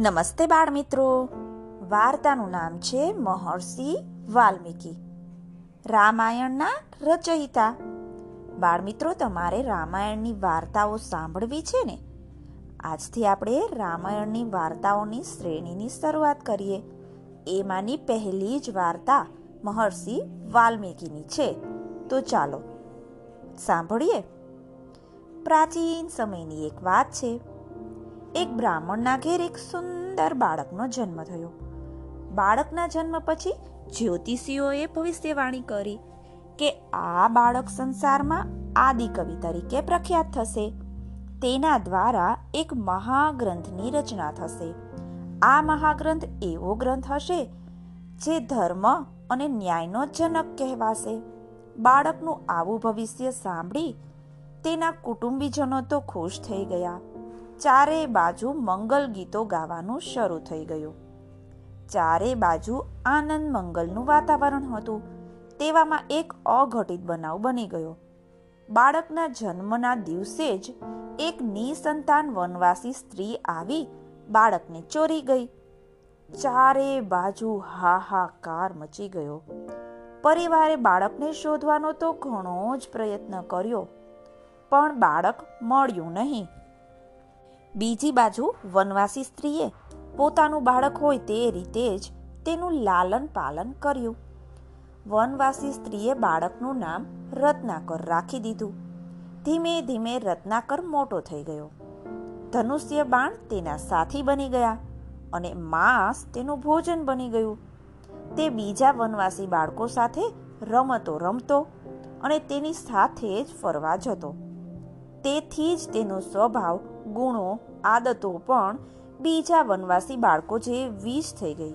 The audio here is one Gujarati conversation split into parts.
નમસ્તે બાળ મિત્રો વાર્તાનું નામ છે મહર્ષિ વાલ્મીકી. રામાયણના રચયિતા. બાળ મિત્રો તમારે રામાયણની વાર્તાઓ સાંભળવી છે ને? આજથી આપણે રામાયણની વાર્તાઓની શ્રેણીની શરૂઆત કરીએ. એમાંની પહેલી જ વાર્તા મહર્ષિ વાલ્મીકીની છે. તો ચાલો, સાંભળીએ. પ્રાચીન સમયની એક વાત છે. એક બ્રાહ્મણના ઘેર એક સુંદર બાળકનો જન્મ થયો. બાળકના જન્મ પછી જ્યોતિષીઓએ ભવિષ્યવાણી કરી કે આ બાળક સંસારમાં આદિકવિ તરીકે પ્રખ્યાત થશે. તેના દ્વારા એક મહાગ્રંથની રચના થશે. આ મહાગ્રંથ એવો ગ્રંથ હશે જે ધર્મ અને ન્યાયનો જનક કહેવાશે. બાળકનું આવું ભવિષ્ય સાંભળી તેના કુટુંબીજનો તો ખુશ થઈ ગયા. ચારે બાજુ મંગલ ગીતો ગાવાનું શરૂ થઈ ગયું. ચારે બાજુ આનંદ મંગલનું વાતાવરણ હતું. તેવામાં એક અઘટિત બનાવ બની ગયો. બાળકના જન્મના દિવસે જ એક નિસંતાન વનવાસી સ્ત્રી આવી બાળકને ચોરી ગઈ. ચારે બાજુ હાહાકાર મચી ગયો. પરિવારે બાળકને શોધવાનો તો ઘણો જ પ્રયત્ન કર્યો. પણ બાળક મળ્યું નહીં. બીજી બાજુ વનવાસી સ્ત્રીએ પોતાનું બાળક હોય તે રીતે જ તેનું લાલન પાલન કર્યું. વનવાસી સ્ત્રીએ બાળકનું નામ રત્નાકર રાખી દીધું. ધીમે ધીમે રત્નાકર મોટો થઈ ગયો. ધનુષ્ય બાણ તેના સાથી બની ગયા અને માંસ તેનું ભોજન બની ગયું. તે બીજા વનવાસી બાળકો સાથે રમતો રમતો અને તેની સાથે જ ફરવા જતો. તેથી જ તેનો સ્વભાવ, ગુણો આદતો પણ બીજા વનવાસી બાળકો જે વીજ થઈ ગઈ.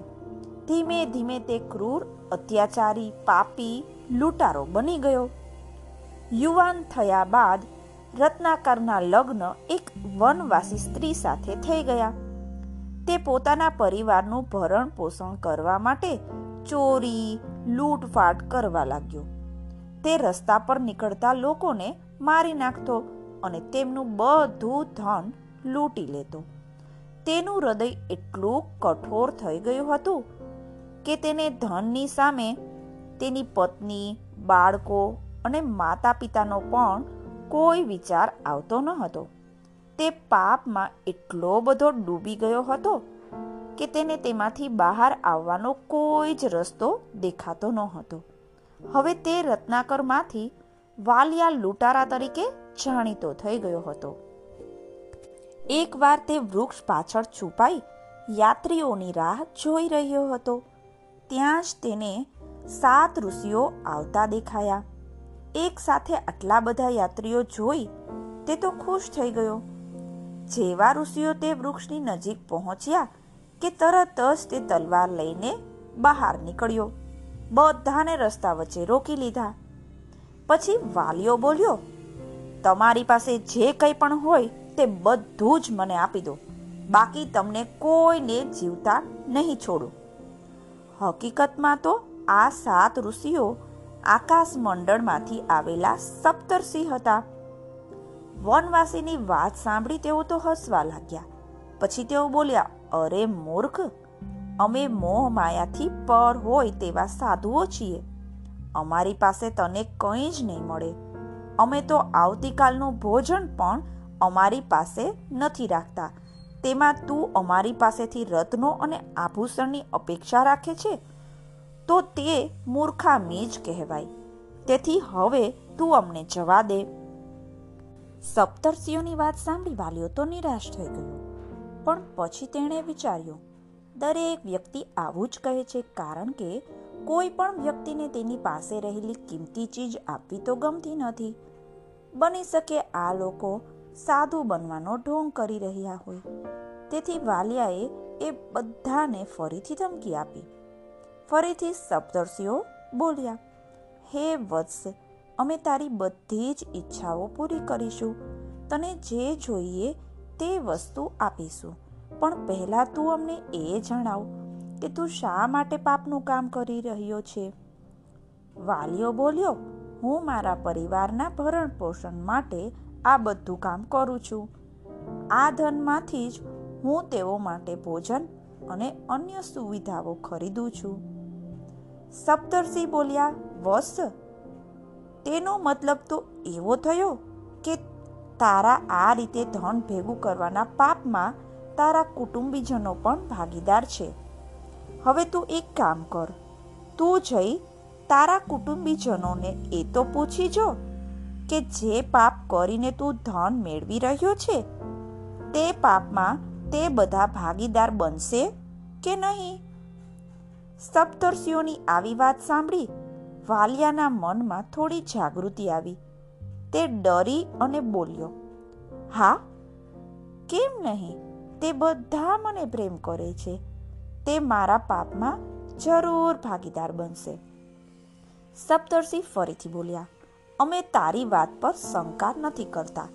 ધીમે ધીમે તે ક્રૂર, અત્યાચારી, પાપી, લૂંટારો બની ગયો. યુવાન થયા બાદ રત્નાકરના લગ્ન એક વનવાસી સ્ત્રી સાથે થઈ ગયા. તે પોતાના પરિવારનું ભરણ પોષણ કરવા માટે ચોરી, લૂંટફાટ કરવા લાગ્યો. તે રસ્તા પર નીકળતા લોકોને મારી નાખતો અને તેમનું બધું ધન લૂંટી લેતો. તેનું હૃદય એટલું કઠોર થઈ ગયું હતું કે તેને ધનની સામે તેની પત્ની, બાળકો અને માતા પિતાનો પણ કોઈ વિચાર આવતો ન હતો. તે પાપમાં એટલો બધો ડૂબી ગયો હતો કે તેને તેમાંથી બહાર આવવાનો કોઈ જ રસ્તો દેખાતો ન હતો. હવે તે રત્નાકરમાંથી વાલિયા લૂંટારા તરીકે જાણીતો થઈ ગયો હતો. એકવાર તે વૃક્ષ પાછળ છુપાઈ યાત્રીઓની રાહ જોઈ રહ્યો હતો. ત્યાં જ તેને સાત ઋષિઓ આવતા દેખાયા. એક સાથે આટલા બધા યાત્રીઓ જોઈ તે તો ખુશ થઈ ગયો. જેવા ઋષિઓ તે વૃક્ષની નજીક પહોંચ્યા કે તરત જ તે તલવાર લઈને બહાર નીકળ્યો. બધાને રસ્તા વચ્ચે રોકી લીધા. પછી વાલીઓ બોલ્યો, તમારી પાસે જે કંઈ પણ હોય તે બધું જ મને આપી દો. બાકી તમને કોઈને જીવતા નહીં છોડું. હકીકતમાં તો આ સાત ઋષિઓ આકાશ મંડળમાંથી આવેલા સપ્તર્ષિ હતા. વનવાસીની વાત સાંભળી તેઓ તો હસવા લાગ્યા. પછી તેઓ બોલ્યા, અરે મૂર્ખ, અમે મોહ માયાથી પર હોય તેવા સાધુઓ છીએ. અમારી પાસે તને કંઈ જ નહીં મળે. અમે તો આવતીકાલનું ભોજન પણ અમારી પાસે નથી રાખતા. તેમાં તું અમારી પાસેથી રત્નો અને આભૂષણની અપેક્ષા રાખે છે? તો તે મૂર્ખામી જ કહેવાય. તેથી હવે તું અમને જવા દે. સપ્તર્ષિઓની વાત સાંભળી વાલીઓ તો નિરાશ થઈ ગયો. પણ પછી તેણે વિચાર્યું, દરેક વ્યક્તિ આવું જ કહે છે કારણ કે કોઈ પણ વ્યક્તિને તેની પાસે રહેલી કિંમતી ચીજ આપવી તો ગમતી નથી. બની શકે આ લોકો સાધુ બનવાનો ઢોંગ કરી રહ્યા હોય. તેથી વાલિયાએ એ બધાને ફરીથી ધમકી આપી. ફરીથી સપ્તર્ષિઓ બોલ્યા, હે વત્સ, અમે તારી બધી જ ઈચ્છાઓ પૂરી કરીશું. તને જે જોઈએ તે વસ્તુ આપીશું. પણ પહેલાં તું અમને એ જણાવ કે તું શા માટે પાપનું કામ કરી રહ્યો છે. વાલીઓ બોલ્યો, હું મારા પરિવારના ભરણ પોષણ માટે આ બધું કામ કરું છું. આ ધનમાંથી જ હું તેઓ માટે ભોજન અને અન્ય સુવિધાઓ ખરીદું છું. સપ્તર્ષિ બોલ્યા વસ્ત તેનો મતલબ તો એવો થયો કે તારા આ રીતે ધન ભેગું કરવાના પાપમાં તારા કુટુંબીજનો પણ ભાગીદાર છે. હવે તું એક કામ કર. તું જઈ તારા કુટુંબીજનોને એ તો પૂછી જો કે જે પાપ કરીને તું ધન મેળવી રહ્યો છે? તે પાપમાં તે બધા ભાગીદાર બનશે કે નહીં? સપ્તર્ષિઓની આવી વાત સાંભળી વાલિયાના મનમાં થોડી જાગૃતિ આવી. તે ડરી અને બોલ્યો, હા? કેમ નહીં? તે બધા મને પ્રેમ કરે છે. તે મારા પાપમાં જરૂર ભાગીદાર બનશે. સપ્તર્ષિ ફરીથી બોલ્યા અમે તારી વાત પર શંકા નથી કરતા.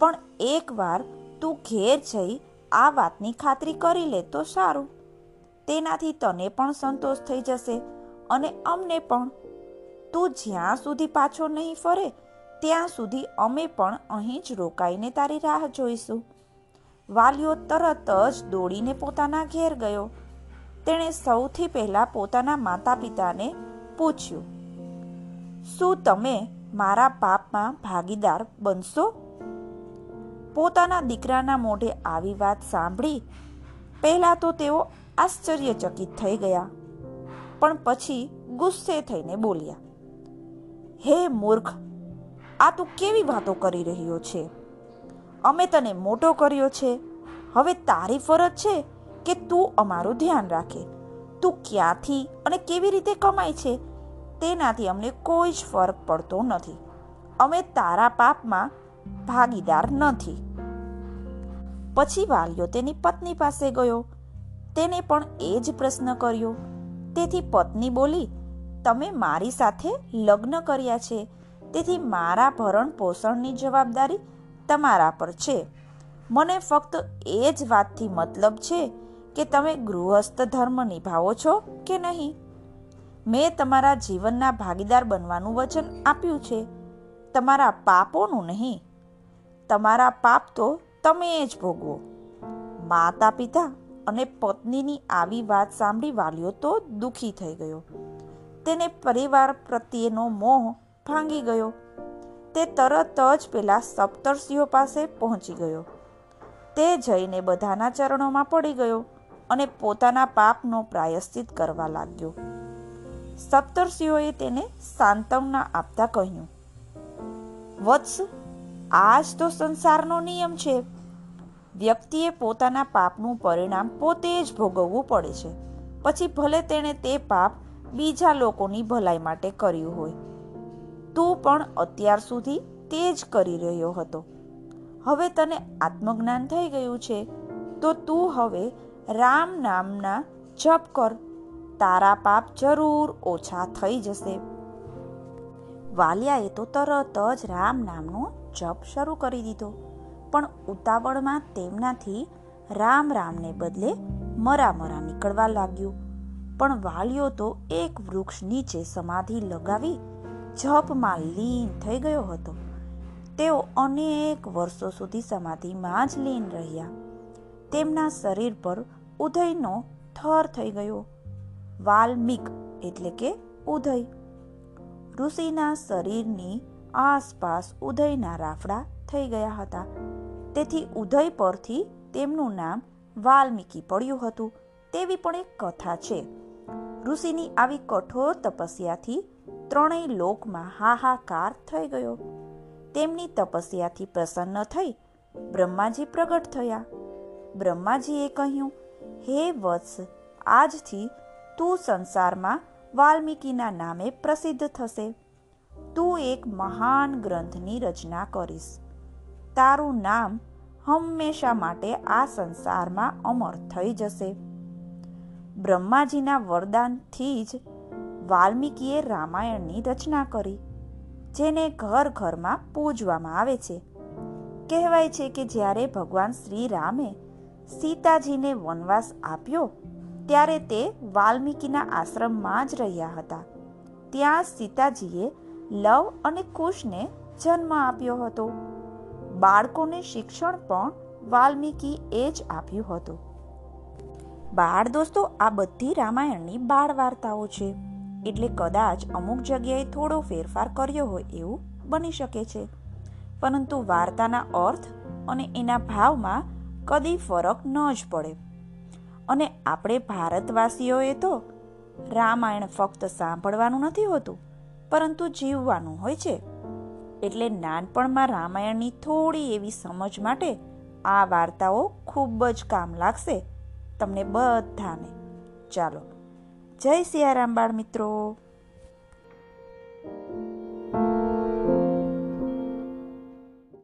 પણ એકવાર તું ઘેર જઈ આ વાતની ખાતરી કરી લે તો સારું. તેનાથી તને પણ સંતોષ થઈ જશે અને અમને પણ. તું જ્યાં સુધી પાછો નહીં ફરે, ત્યાં સુધી અમે પણ અહીં જ રોકાઈને તારી રાહ જોઈશું. વાલીઓ તરત જ દોડીને પોતાના ઘેર ગયો. તેણે સૌથી પહેલાં પોતાના માતા પિતાને પૂછ્યું, શું તમે મારા પાપમાં ભાગીદાર બનશો? પોતાના દીકરાના મોઢે આવી વાત સાંભળી, પહેલાં તો તેઓ આશ્ચર્યચકિત થઈ ગયા, પણ પછી ગુસ્સે થઈને બોલ્યા, હે મૂર્ખ, આ તું કેવી વાતો કરી રહ્યો છે? અમે તને મોટો કર્યો છે. હવે તારી ફરજ છે કે તું અમારું ધ્યાન રાખે. તું ક્યાંથી અને કેવી રીતે કમાય છે? તેનાથી અમને કોઈ જ ફરક પડતો નથી. અમે તારા પાપમાં ભાગીદાર નથી. પછી વાલીઓ તેની પત્ની પાસે ગયો. તેને પણ એ જ પ્રશ્ન કર્યો. તેથી પત્ની બોલી, તમે મારી સાથે લગ્ન કર્યા છે. તેથી મારા ભરણ પોષણની જવાબદારી તમારા પર છે. મને ફક્ત એ જ વાતથી મતલબ છે કે તમે ગૃહસ્થ ધર્મ નિભાવો છો કે નહીં? મેં તમારા જીવનના ભાગીદાર બનવાનું વચન આપ્યું છે. તમારા પાપોનું નહીં. તમારા પાપ તો તમે જ ભોગવો. માતા પિતા અને પત્નીની આવી વાત સાંભળી વાલ્યો તો દુઃખી થઈ ગયો. તેને પરિવાર પ્રત્યેનો મોહ ભાંગી ગયો. તે તરત જ પેલા સપ્તર્ષિઓ પાસે પહોંચી ગયો. તે જઈને બધાના ચરણોમાં પડી ગયો અને પોતાના પાપનો પ્રાયશ્ચિત કરવા લાગ્યો. સપ્તર્ષિઓએ તેને સાંત્વના આપતા કહ્યું, વત્સ આ જ તો સંસારનો નિયમ છે. વ્યક્તિએ પોતાના પાપનું પરિણામ પોતે જ ભોગવવું પડે છે. પછી ભલે તેણે તે પાપ બીજા લોકોની ભલાઈ માટે કર્યું હોય. તું પણ અત્યાર સુધી તે જ કરી રહ્યો હતો. હવે તને આત્મજ્ઞાન થઈ ગયું છે. તો તું હવે રામ નામના જપ કર. તારા પાપ જરૂર ઓછા થઈ જશે. વાલિયાએ તો તરત જ રામ નામનો જપ શરૂ કરી દીધો. પણ ઉતાવળમાં તેમનાથી રામ રામને બદલે મરા મરા નીકળવા લાગ્યું. પણ વાલિયો તો એક વૃક્ષ નીચે સમાધિ લગાવી જપમાં લીન થઈ ગયો હતો. તેઓ અનેક વર્ષો સુધી સમાધિમાં જ લીન રહ્યા. તેમના શરીર પર ઉદયનો થર થઈ ગયો. વાલ્મિક એટલે કે ઉદય. ઋષિના શરીરની આસપાસ ઉદયના રાફડા થઈ ગયા હતા. તેથી ઉદય પરથી તેમનું નામ વાલ્મીકી પડ્યું હતું. તેવી પણ એક કથા છે. ઋષિની આવી કઠોર તપસ્યાથી ત્રણેય લોકમાં હાહાકાર થઈ ગયો. તેમની તપસ્યાથી પ્રસન્ન થઈ બ્રહ્માજી પ્રગટ થયા. બ્રહ્માજીએ કહ્યું, હે વત્સ, આજથી તું સંસારમાં વાલ્મીકીના નામે પ્રસિદ્ધ થશે. તું એક મહાન ગ્રંથની રચના કરીશ. તારું નામ હંમેશા માટે આ સંસારમાં અમર થઈ જશે. બ્રહ્માજીના વરદાનથી જ વાલ્મીકીએ રામાયણની રચના કરી, જેને ઘર ઘરમાં પૂજવામાં આવે છે. કહેવાય છે કે જ્યારે ભગવાન શ્રી રામે સીતાજીને વનવાસ આપ્યો ત્યારે તે વાલ્મીકીના આશ્રમમાં જ રહ્યા હતા. ત્યાં સીતાજીએ લવ અને કુશને જન્મ આપ્યો હતો. બાળકોને શિક્ષણ પણ વાલ્મીકીએ જ આપ્યું હતું. બાળ દોસ્તો, આ બધી રામાયણની બાળ વાર્તાઓ છે. એટલે કદાચ અમુક જગ્યાએ થોડો ફેરફાર કર્યો હોય એવું બની શકે છે. પરંતુ વાર્તાના અર્થ અને એના ભાવમાં કદી ફરક ન જ પડે. અને આપણે ભારતવાસીઓએ તો રામાયણ ફક્ત સાંભળવાનું નથી હોતું, પરંતુ જીવવાનું હોય છે. એટલે નાનપણમાં રામાયણની થોડી એવી સમજ માટે આ વાર્તાઓ ખૂબ જ કામ લાગશે તમને બધાને. ચાલો, જય સિયારામ બાળ મિત્રો.